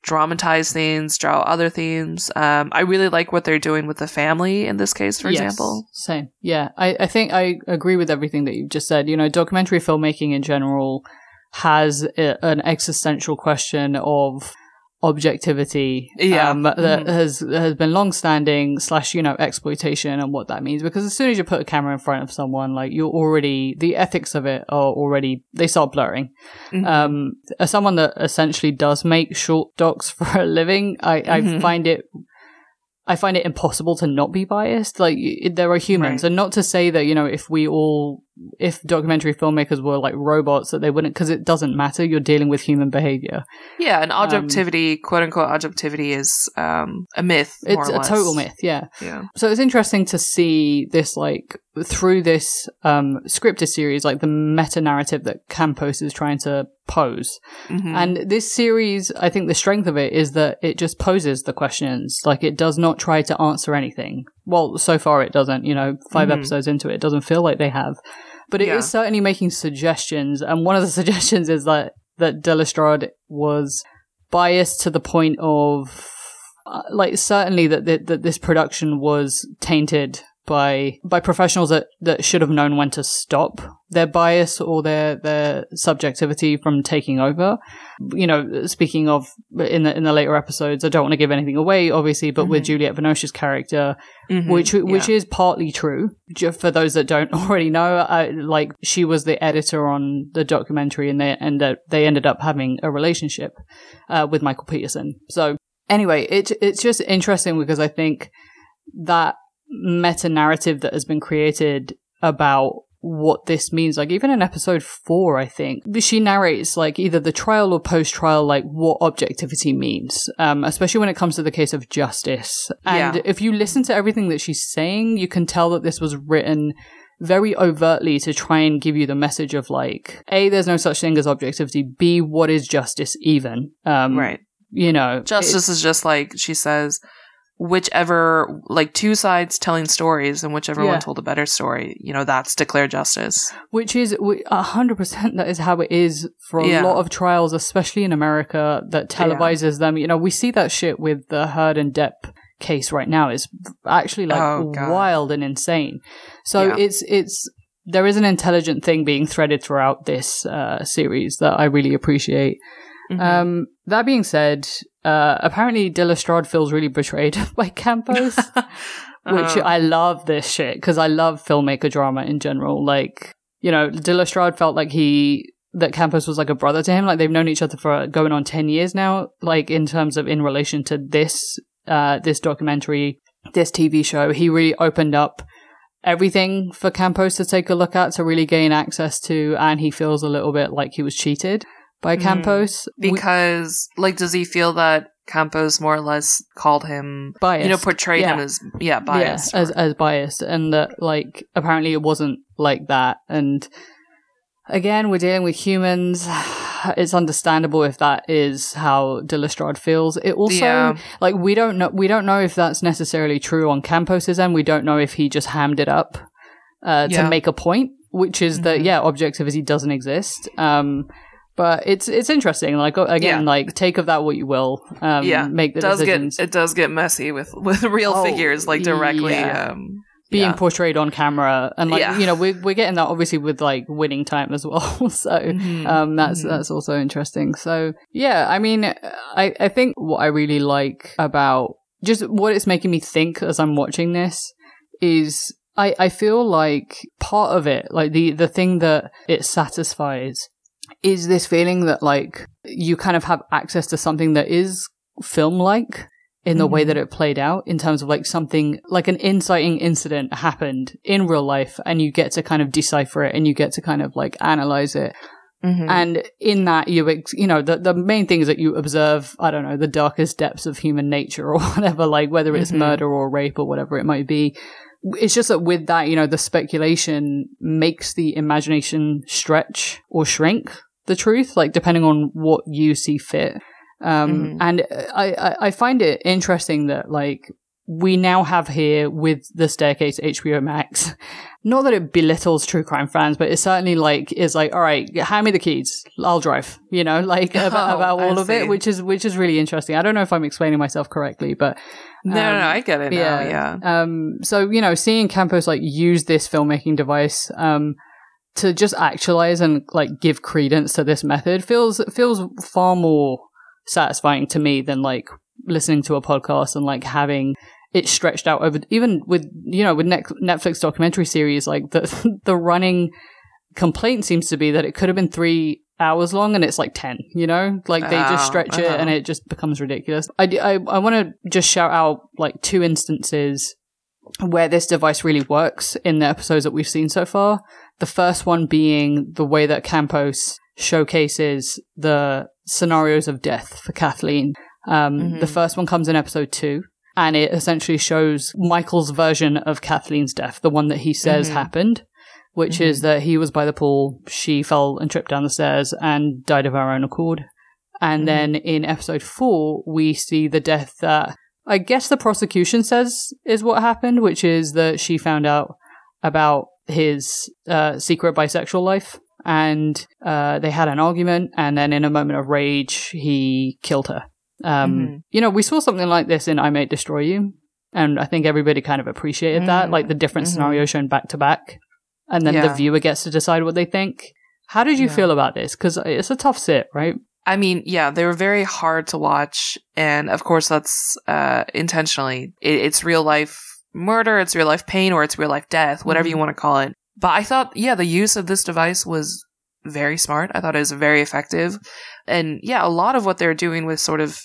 B: dramatize things draw other themes. Um, i really like what they're doing with the family in this case for yes, example.
A: same. Yeah. I, I think i agree with everything that you've just said. You know documentary filmmaking in general has a, an existential question of objectivity
B: yeah.
A: um, that mm-hmm. has has been long standing slash you know exploitation and what that means because as soon as you put a camera in front of someone like you're already the ethics of it are already they start blurring mm-hmm. um as someone that essentially does make short docs *laughs* for a living i mm-hmm. i find it I find it impossible to not be biased. Like there are humans, right. and not to say that you know if we all, if documentary filmmakers were like robots, that they wouldn't, because it doesn't matter. You're dealing with human behavior.
B: Yeah, and um, objectivity, um, quote unquote, objectivity is um, a myth.
A: it's a total myth. Yeah.
B: Yeah.
A: So it's interesting to see this like through this um, scripted series, like the meta narrative that Campos is trying to pose. Mm-hmm. And this series, I think the strength of it is that it just poses the questions. Like it does not try to answer anything. Well, so far it doesn't, you know, 5 mm-hmm. episodes into it, it doesn't feel like they have. But it yeah. is certainly making suggestions. And one of the *laughs* suggestions is that, that de Lestrade was biased to the point of, uh, like, certainly that, that, that this production was tainted by by professionals that, that should have known when to stop their bias or their their subjectivity from taking over. You know, speaking of in the in the later episodes, I don't want to give anything away, obviously, but mm-hmm. with Juliette Binoche's character, mm-hmm. which which yeah. is partly true for those that don't *laughs* already know. I, like she was the editor on the documentary, and they and they ended up having a relationship uh, with Michael Peterson. So anyway, it it's just interesting because I think that meta narrative that has been created about what this means. Like even in episode four, I think she narrates like either the trial or post trial, like what objectivity means, um, especially when it comes to the case of justice. And yeah. if you listen to everything that she's saying, you can tell that this was written very overtly to try and give you the message of like, A, there's no such thing as objectivity. B, what is justice even? Um,
B: right.
A: You know,
B: justice is just like she says, whichever like two sides telling stories and whichever yeah. one told a better story you know that's declared justice
A: which is 100% that is how it is for a yeah. lot of trials especially in america that televises yeah. them you know we see that shit with the heard and depp case right now is actually like
B: Oh,
A: wild and insane. So it's it's there is an intelligent thing being threaded throughout this uh, series that I really appreciate.
B: Mhm.
A: Um, that being said, uh, apparently de Lestrade feels really betrayed *laughs* by Campos, *laughs* which
B: Uh,
A: I love this shit because I love filmmaker drama in general. Like, you know, de Lestrade felt like he that Campos was like a brother to him. Like they've known each other for going on ten years now. Like in terms of in relation to this uh this documentary, this TV show, he really opened up everything for Campos to take a look at to really gain access to, and he feels a little bit like he was cheated by
B: Mhm.
A: Campos. We-
B: because like does he feel that Campos more or less called him
A: biased.
B: you know portrayed him as yeah biased
A: Yeah, as as biased, and that like apparently it wasn't like that. And again, we're dealing with humans. *sighs* It's understandable if that is how De Lestrade feels. It also
B: Yeah.
A: like we don't know we don't know if that's necessarily true on Campos's end. We don't know if he just hammed it up uh,
B: Yeah.
A: to make a point, which is that
B: Mhm.
A: yeah, objectivity doesn't exist. Um, but it's it's interesting. Like uh, again,
B: Yeah.
A: like take of that what you will. Um,
B: yeah
A: make the
B: it does
A: decisions.
B: get it does get messy with with real
A: Oh,
B: figures like directly
A: yeah.
B: um
A: being
B: yeah.
A: portrayed on camera and like
B: Yeah.
A: you know we're, we're getting that obviously with like winning time as well *laughs* so
B: Mhm.
A: um that's
B: Mhm.
A: that's also interesting so yeah i mean i i think what i really like about just what it's making me think as i'm watching this is i i feel like part of it like the the thing that it satisfies is this feeling that like you kind of have access to something that is film like in the way
B: Mhm.
A: that it played out in terms of like something like an inciting incident happened in real life and you get to kind of decipher it and you get to kind of like analyze it
B: Mhm.
A: and in that you ex- you know the the main thing is that you observe i don't know the darkest depths of human nature or *laughs* whatever like whether it's
B: Mhm.
A: murder or rape or whatever it might be it's just that with that you know the speculation makes the imagination stretch or shrink the truth like depending on what you see fit um
B: Mhm.
A: and I, I i find it interesting that like we now have here with the staircase hbo max *laughs* not that it belittles true crime fans, but it certainly like is like, all right, hand me the keys, I'll drive. *laughs* You know, like *laughs* about,
B: Oh,
A: about
B: I
A: all of
B: see.
A: it, which is which is really interesting. I don't know if I'm explaining myself correctly, but
B: no, no, no,
A: um,
B: I get it now. Yeah.
A: um, so you know, seeing Campos like use this filmmaking device um to just actualize and like give credence to this method feels feels far more satisfying to me than like listening to a podcast and like having it stretched out over even with you know with Netflix documentary series like the *laughs* the running complaint seems to be that it could have been 3 hours long and it's like 10 you know? Like they just
B: Oh,
A: stretch it and it just becomes ridiculous. I i, I want to just shout out like two instances where this device really works in the episodes that we've seen so far the first one being the way that campos showcases the scenarios of death for kathleen um,
B: Mhm.
A: the first one comes in episode two and it essentially shows Michael's version of Kathleen's death, the one that he says
B: Mhm.
A: happened, which is that he was by the pool, she fell and tripped down the stairs and died of her own accord. And
B: Mhm.
A: then in episode four, we see the death that I guess the prosecution says is what happened, which is that she found out about his uh, secret bisexual life. And uh, they had an argument, and then in a moment of rage, he killed her. Um,
B: Mhm.
A: You know, we saw something like this in I May Destroy You, and I think everybody kind of appreciated that,
B: Mhm.
A: like the different
B: Mhm.
A: scenarios shown back to back, and then the viewer gets to decide what they think. How did you
B: Yeah.
A: feel about this? Because it's a tough sit, right?
B: I mean, yeah, they were very hard to watch, and of course, that's uh, intentionally. It, it's real life murder, it's real life pain, or it's real life death, whatever you
A: Mhm.
B: want to call it. But I thought, yeah, the use of this device was very smart. I thought it was very effective, and yeah, a lot of what they're doing with sort of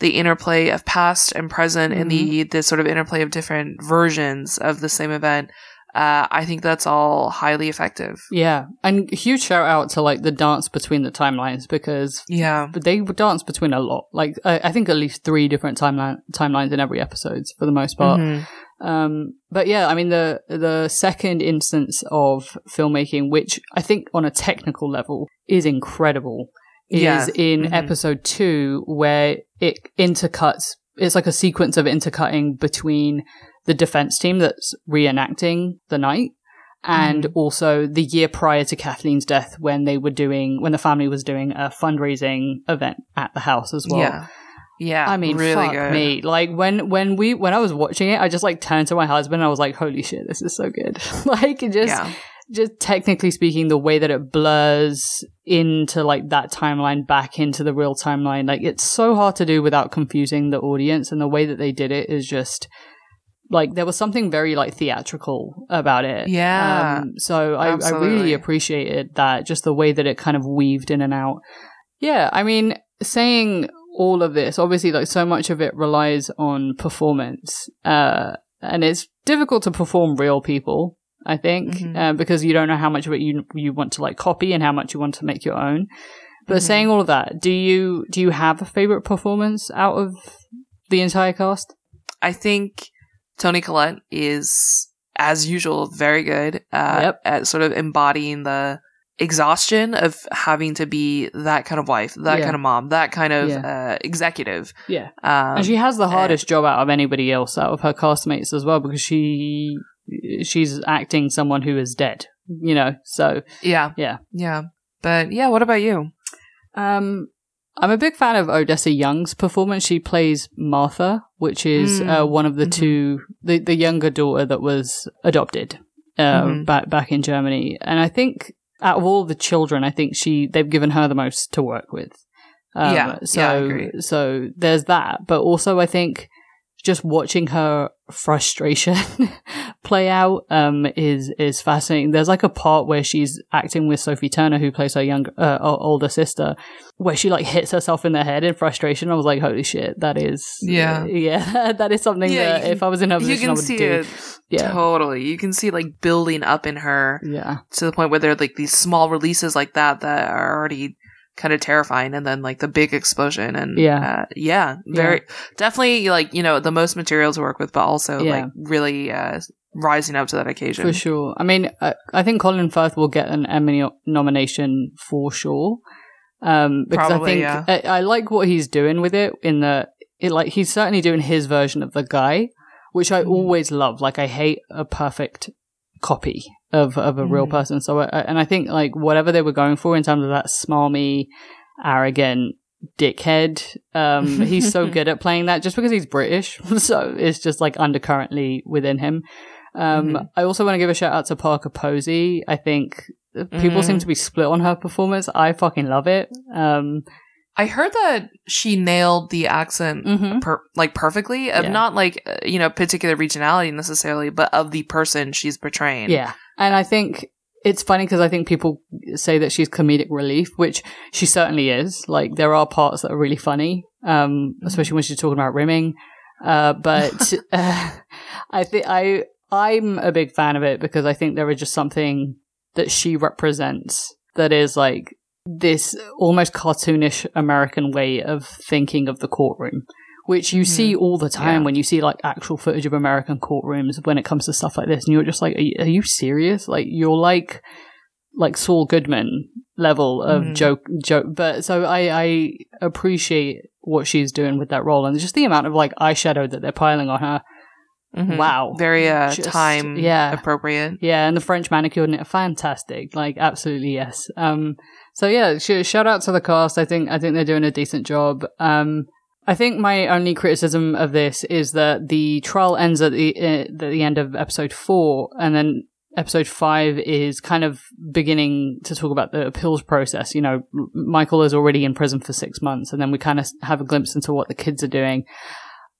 B: the interplay of past and present, and the the sort of interplay of different versions of the same event. Uh, I think that's all highly effective.
A: Yeah, and huge shout out to like the dance between the timelines because
B: Yeah.
A: they dance between a lot. Like I, I think at least three different timeline timelines in every episode for the most part.
B: Mhm.
A: Um, but yeah, I mean the the second instance of filmmaking, which I think on a technical level is incredible, is
B: Yeah.
A: in
B: Mhm.
A: episode two where it intercuts. It's like a sequence of intercutting between the defense team that's reenacting the night. And
B: Mhm.
A: also the year prior to Kathleen's death, when they were doing, when the family was doing a fundraising event at the house as well.
B: Yeah. Yeah,
A: I mean,
B: really
A: fuck
B: good.
A: me. Like when when we when I was watching it, I just like turned to my husband and I was like, "Holy shit, this is so good!" *laughs* like just
B: Yeah,
A: just technically speaking, the way that it blurs into like that timeline back into the real timeline, like it's so hard to do without confusing the audience. And the way that they did it is just like there was something very like theatrical about it.
B: Yeah.
A: Um, so I, I really appreciated that, just the way that it kind of weaved in and out. Yeah, I mean, saying all of this, obviously, like so much of it relies on performance, uh, and it's difficult to perform real people. I think
B: Mhm.
A: uh, because you don't know how much of it you you want to like copy and how much you want to make your own. But
B: Mhm.
A: saying all of that, do you do you have a favorite performance out of the entire cast?
B: I think Toni Collette is, as usual, very good uh,
A: Yep.
B: at sort of embodying the exhaustion of having to be that kind of wife, that
A: Yeah.
B: kind of mom, that kind of
A: Yeah.
B: uh, executive.
A: Yeah,
B: Um,
A: and she has the
B: uh,
A: hardest job out of anybody else out of her castmates as well because she she's acting someone who is dead. You know, so
B: yeah,
A: Yeah.
B: yeah. But yeah, what about you?
A: Um, I'm a big fan of Odessa Young's performance. She plays Martha, which is
B: Mm.
A: uh, one of the
B: Mhm.
A: two, the, the younger daughter that was adopted uh,
B: Mhm.
A: back back in Germany. And I think out of all the children, I think she they've given her the most to work with. Um,
B: Yeah,
A: so
B: yeah,
A: so there's that, but also I think just watching her frustration *laughs* play out um is is fascinating. There's like a part where she's acting with sophie turner who plays her younger uh, older sister where she like hits herself in the head in frustration. I was like holy shit that is
B: Yeah.
A: yeah *laughs* that is something
B: Yeah,
A: that
B: can-
A: if i was in her
B: You
A: position i would
B: see
A: do.
B: it
A: yeah.
B: totally. You can see like building up in her
A: yeah.
B: to the point where there are like these small releases like that that are already kind of terrifying and then like the big explosion and
A: Yeah.
B: uh, yeah very definitely like you know the most material to work with but also
A: Yeah.
B: like really uh rising up to that occasion
A: For sure. I mean, I, I think Colin Firth will get an Emmy nomination for sure. Um, because
B: Probably,
A: I think
B: yeah.
A: I, I like what he's doing with it. In the it, like he's certainly doing his version of the guy, which I
B: Mhm.
A: always love. Like I hate a perfect copy of of a real
B: Mhm.
A: person. So I, and I think like whatever they were going for in terms of that smarmy, arrogant dickhead. Um, *laughs* he's so good at playing that just because he's British. *laughs* so it's just like undercurrently within him. Um,
B: Mhm.
A: I also want to give a shout out to Parker Posey. I think people
B: Mhm.
A: seem to be split on her performance. I fucking love it. Um,
B: i heard that she nailed the accent
A: mhm.
B: per- like perfectly of
A: Yeah.
B: not like uh, you know particular regionality necessarily but of the person she's portraying
A: Yeah. And I think it's funny because I think people say that she's comedic relief, which she certainly is. Like there are parts that are really funny, um, especially when she's talking about rimming. Uh, but *laughs* uh, I think I I'm a big fan of it because I think there is just something that she represents that is like this almost cartoonish American way of thinking of the courtroom. Which you
B: Mhm.
A: see all the time
B: Yeah.
A: when you see like actual footage of American courtrooms when it comes to stuff like this, and you're just like, are you, are you serious? Like you're like like Saul Goodman level of
B: Mhm.
A: joke joke. But so I I appreciate what she's doing with that role and just the amount of like eyeshadow that they're piling on her.
B: Mhm.
A: Wow.
B: very uh
A: Just-
B: time
A: yeah.
B: appropriate
A: Yeah, and the French manicured knit are fantastic. Like, absolutely yes. Um, so yeah, sh- shout out to the cast. I think I think they're doing a decent job. Um, I think my only criticism of this is that the trial ends at the uh, at the end of episode four, and then episode five is kind of beginning to talk about the appeals process. You know, Michael is already in prison for six months, and then we kind of have a glimpse into what the kids are doing.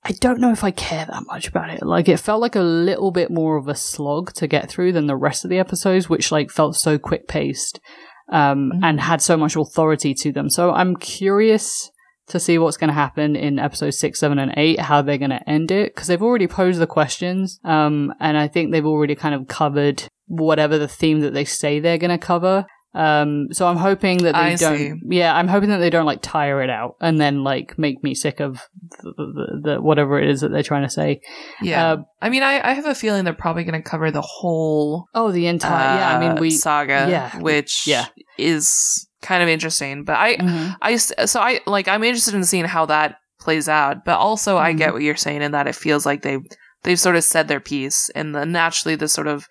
A: I don't know if I care that much about it. Like, it felt like a little bit more of a slog to get through than the rest of the episodes, which like felt so quick paced, um,
B: Mhm.
A: and had so much authority to them. So I'm curious to see what's going to happen in episodes six, seven, and eight, how they're going to end it, because they've already posed the questions, um, and I think they've already kind of covered whatever the theme that they say they're going to cover. Um, so I'm hoping that they
B: I
A: don't.
B: see.
A: Yeah, I'm hoping that they don't like tire it out and then like make me sick of the, the, the whatever it is that they're trying to say.
B: yeah
A: Uh,
B: i mean I, I have a feeling they're probably going to cover the whole
A: oh, the entire. yeah, I mean
B: uh,
A: we.
B: saga
A: yeah.
B: which
A: Yeah.
B: is kind of interesting but i
A: Mhm.
B: I so I like I'm interested in seeing how that plays out, but also I
A: Mhm.
B: get what you're saying in that it feels like they they've sort of said their piece, and then naturally the sort of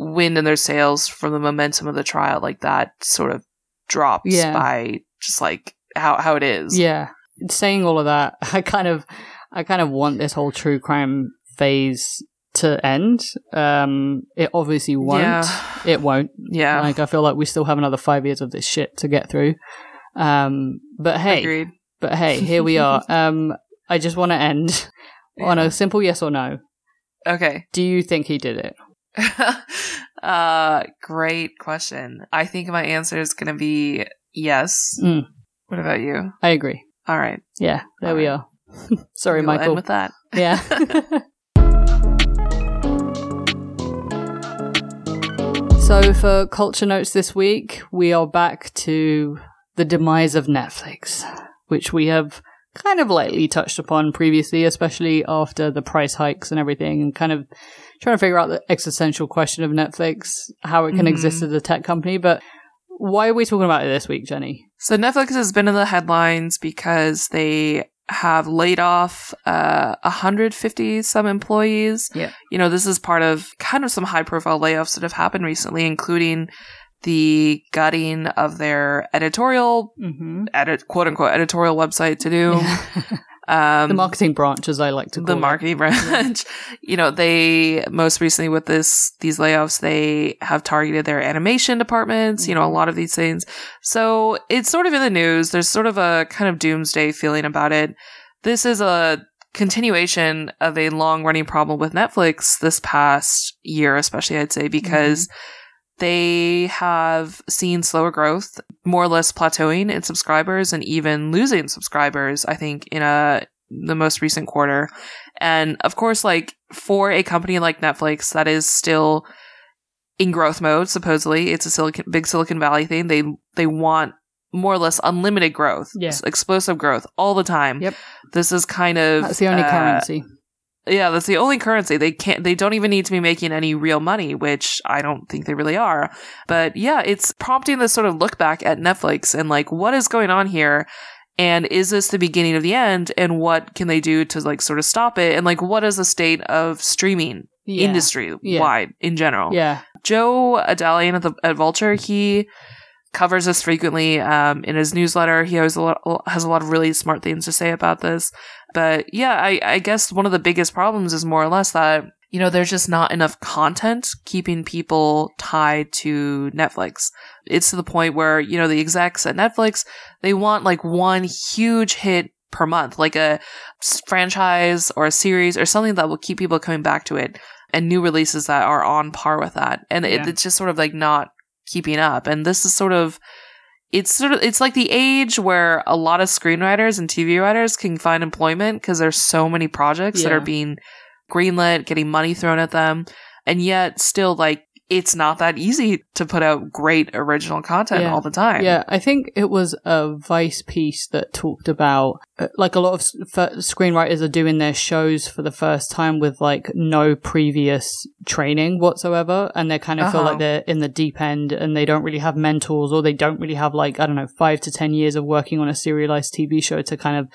B: wind in their sails from the momentum of the trial, like that, sort of drops
A: Yeah.
B: by just like how how it is.
A: Yeah. saying all of that, *laughs* I kind of, I kind of want this whole true crime phase to end. Um, it obviously won't.
B: Yeah.
A: It won't.
B: Yeah.
A: Like I feel like we still have another five years of this shit to get through. Um, but hey,
B: Agreed.
A: but hey, here we are. *laughs* Um, I just want to end on a simple yes or no.
B: Okay.
A: Do you think he did it? *laughs*
B: uh, great question. I think my answer is going to be yes.
A: Mm.
B: What about you?
A: I agree.
B: All right.
A: Yeah, there we are. *laughs* Sorry,
B: We will
A: Michael.
B: With that. *laughs*
A: Yeah. so, for culture notes this week, we are back to the demise of Netflix, which we have kind of lightly touched upon previously, especially after the price hikes and everything, and kind of trying to figure out the existential question of Netflix, how it can
B: Mhm.
A: exist as a tech company. But why are we talking about it this week, Jenny?
B: So Netflix has been in the headlines because they have laid off uh 150 some employees.
A: Yeah.
B: You know, this is part of kind of some high profile layoffs that have happened recently, including the gutting of their editorial
A: Mm-hmm.
B: edit quote unquote editorial website Tudum. *laughs* Um
A: the marketing branch, as I like to call
B: the
A: it.
B: marketing branch. *laughs* you know, they most recently with this these layoffs, they have targeted their animation departments. You know, a lot of these things. So it's sort of in the news. There's sort of a kind of doomsday feeling about it. This is a continuation of a long running problem with Netflix this past year, especially I'd say because. They have seen slower growth, more or less plateauing in subscribers and even losing subscribers, I think, in a the most recent quarter. And of course, like for a company like Netflix that is still in growth mode, supposedly it's a silicon big Silicon Valley thing. They they want more or less unlimited growth,
A: Yeah.
B: explosive growth all the time.
A: Yep.
B: This is kind of
A: That's the only
B: uh,
A: currency.
B: Yeah, that's the only currency. They can't, they don't even need to be making any real money, which I don't think they really are. But yeah, it's prompting this sort of look back at Netflix and like, what is going on here? And is this the beginning of the end? And what can they do to like sort of stop it? And like, what is the state of streaming
A: Yeah.
B: industry
A: Yeah.
B: wide in general?
A: Yeah.
B: Joe Adalian at the at Vulture, he covers this frequently um, in his newsletter. He has a lot has a lot of really smart things to say about this. But yeah, I, I guess one of the biggest problems is more or less that you know there's just not enough content keeping people tied to Netflix. It's to the point where you know the execs at Netflix they want like one huge hit per month, like a franchise or a series or something that will keep people coming back to it and new releases that are on par with that. And it,
A: Yeah.
B: it's just sort of like not keeping up. And this is sort of, it's sort of, it's like the age where a lot of screenwriters and TV writers can find employment because there's so many projects that are being greenlit, getting money thrown at them. And yet still like, it's not that easy to put out great original content
A: Yeah.
B: all the time.
A: Yeah, I think it was a Vice piece that talked about uh, like a lot of screenwriters are doing their shows for the first time with like no previous training whatsoever, and they kind of feel
B: Uh-huh.
A: like they're in the deep end and they don't really have mentors or they don't really have like I don't know five to ten years of working on a serialized TV show to kind of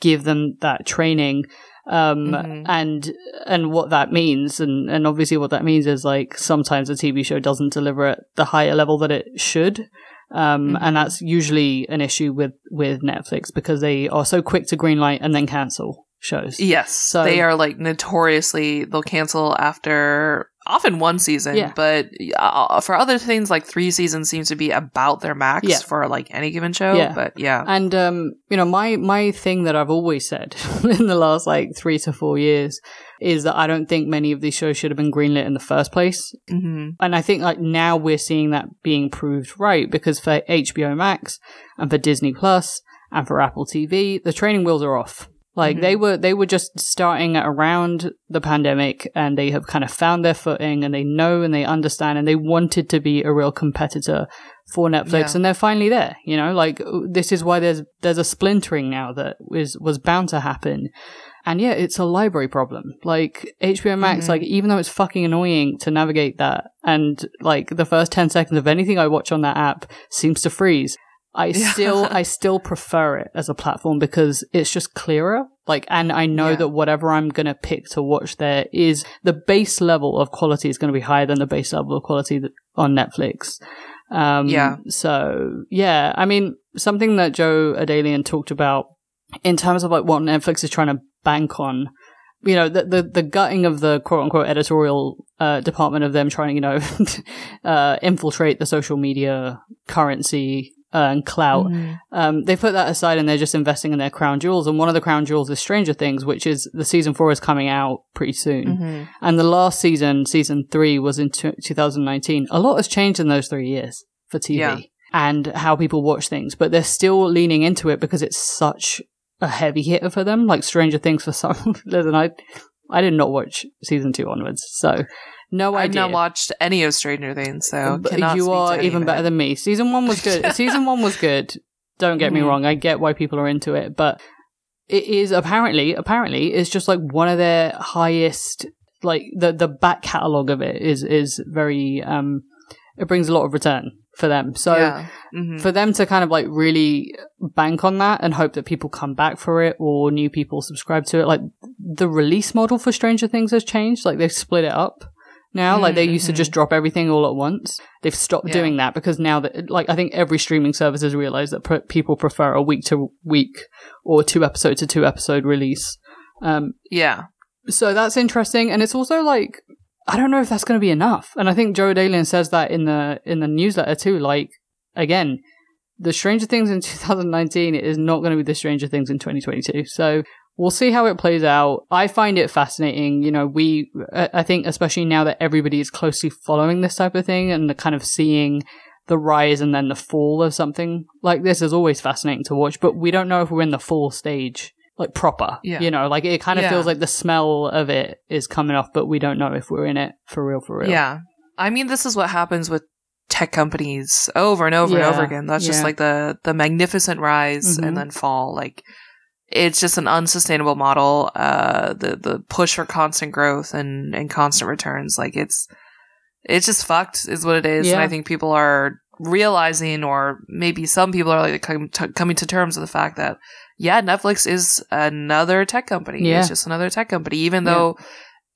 A: give them that training. Um,
B: Mhm.
A: and, and what that means. And, and obviously what that means is like sometimes a TV show doesn't deliver at the higher level that it should. Um,
B: Mhm.
A: and that's usually an issue with, with Netflix because they are so quick to greenlight and then cancel shows.
B: Yes.
A: So-
B: they are like notoriously, they'll cancel after often one season,
A: Yeah.
B: but uh, for other things, like three seasons seems to be about their max
A: Yeah.
B: for like any given show.
A: Yeah.
B: But yeah.
A: And um, you know, my my thing that I've always said *laughs* in the last like three to four years is that I don't think many of these shows should have been greenlit in the first place.
B: hmm
A: And I think like now we're seeing that being proved right because for HBO Max and for Disney Plus and for Apple TV, the training wheels are off. Like
B: Mhm.
A: they were they were just starting around the pandemic and they have kind of found their footing and they know and they understand and they wanted to be a real competitor for Netflix
B: Yeah.
A: and they're finally there. You know, like this is why there's there's a splintering now that was was bound to happen. And yeah, it's a library problem. Like HBO Max,
B: Mhm.
A: like even though it's fucking annoying to navigate that, and like the first ten seconds of anything I watch on that app seems to freeze. I
B: Yeah.
A: still, I *laughs* still prefer it as a platform because it's just clearer. Like, and I know
B: Yeah.
A: that whatever I'm gonna pick to watch there is the base level of quality is going to be higher than the base level of quality that, on Netflix. Um,
B: Yeah.
A: So yeah, I mean, something that Joe Adalian talked about in terms of like what Netflix is trying to bank on, you know, the the, the gutting of the quote unquote editorial uh, department of them trying, to you know, *laughs* uh, infiltrate the social media currency and clout.
B: Mm-hmm.
A: Um, they put that aside and they're just investing in their crown jewels. And one of the crown jewels is Stranger Things, which is the season four is coming out pretty soon.
B: Mm-hmm.
A: And the last season, season three, was in t- 2019. A lot has changed in those three years for TV
B: Yeah.
A: and how people watch things, but they're still leaning into it because it's such a heavy hitter for them. Like Stranger Things for some. *laughs* Listen, I, I did not watch season two onwards, so no
B: I've not watched any of Stranger Things, so cannot
A: you are even better than me. Season one was good. *laughs* Season one was good. Don't get me
B: Mhm.
A: wrong. I get why people are into it, but it is apparently apparently it's just like one of their highest like the the back catalog of it is is very um it brings a lot of return for them. So
B: yeah. Mhm.
A: for them to kind of like really bank on that and hope that people come back for it or new people subscribe to it like the release model for stranger things has changed like they've split it up now like they used to just drop everything all at once they've stopped
B: Yeah.
A: doing that because now that like i think every streaming service has realized that pr- people prefer a week to week or two episode to two episode release um
B: yeah.
A: so that's interesting, and it's also like I don't know if that's going to be enough. And I think Joe Adalian says that in the in the newsletter too. Like again, the Stranger Things in *laughs* 2019 is not going to be the Stranger Things in 2022. So we'll see how it plays out. I find it fascinating. You know, we I think especially now that everybody is closely following this type of thing and the kind of seeing the rise and then the fall of something like this is always fascinating to watch. But we don't know if we're in the full stage like proper.
B: Yeah.
A: You know, like it kind of
B: Yeah.
A: feels like the smell of it is coming off, but we don't know if we're in it for real, for real.
B: Yeah. I mean, this is what happens with tech companies over and over and over again. That's just like the the magnificent rise
A: Mhm.
B: and then fall. Like it's just an unsustainable model. Uh, the the push for constant growth and and constant returns. Like it's it's just fucked, is what it is. And I think people are realizing, or maybe some people are like com- t- coming to terms with the fact that yeah, Netflix is another tech company.
A: Yeah.
B: It's just another tech company, even
A: Yeah.
B: though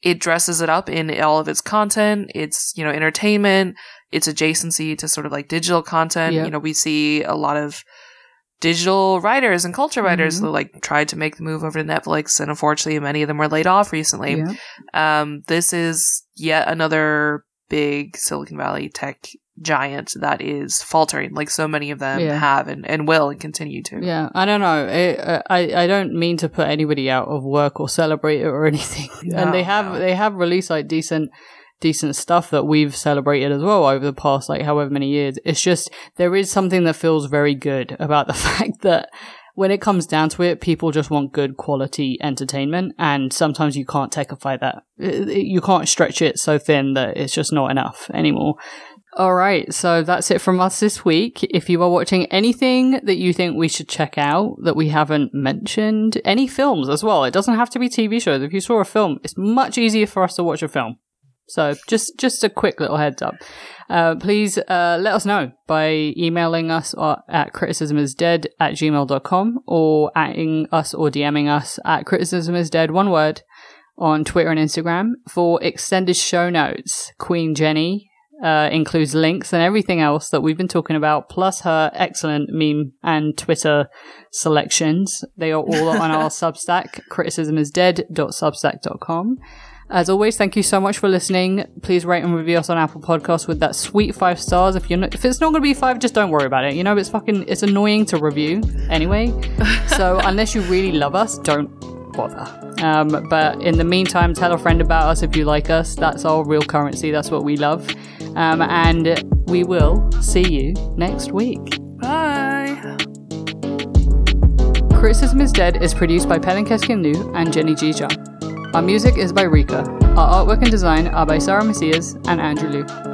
B: it dresses it up in all of its content. It's, you know, entertainment. It's adjacency to sort of like digital content.
A: Yeah.
B: You know, we see a lot of digital writers and culture writers
A: Mhm.
B: who like tried to make the move over to Netflix and unfortunately many of them were laid off recently.
A: Yeah.
B: Um, this is yet another big Silicon Valley tech giant that is faltering like so many of them
A: Yeah.
B: have and, and will and continue to.
A: Yeah, I don't know. It, uh, I I don't mean to put anybody out of work or celebrate it or *laughs* anything.
B: No,
A: and they have
B: no.
A: they have released like decent decent stuff that we've celebrated as well over the past like however many years. It's just there is something that feels very good about *laughs* the fact that when it comes down to it, people just want good quality entertainment, and sometimes you can't techify that. You can't stretch it so thin that it's just not enough anymore. All right, so that's it from us this week. If you are watching anything that you think we should check out that we haven't mentioned, any films as well, it doesn't have to be TV shows. If you saw a film, it's much easier for us to watch a film. So just just a quick little heads up. Uh, please uh, let us know by emailing us at criticismisdead at gmail.com or atting us or DMing us at criticismisdead, one word, on Twitter and Instagram. For extended show notes, Queen Jenny uh, includes links and everything else that we've been talking about, plus her excellent meme and Twitter selections. They are all on our *laughs* Substack, criticismisdead.substack.com. As always, thank you so much for listening. Please rate and review us on Apple Podcasts with that sweet five stars. If you're not, if it's not going to be five, just don't worry about it. You know, it's fucking it's annoying to review anyway. *laughs* so unless you really love us, don't bother. Um, but in the meantime, tell a friend about us if you like us. That's our real currency. That's what we love. Um, and we will see you next week.
B: Bye.
A: Criticism is Dead is produced by Pelin Keskin Liu and Jenny Jija. Our music is by Rika. Our artwork and design are by Sarah Macias and Andrew Liu.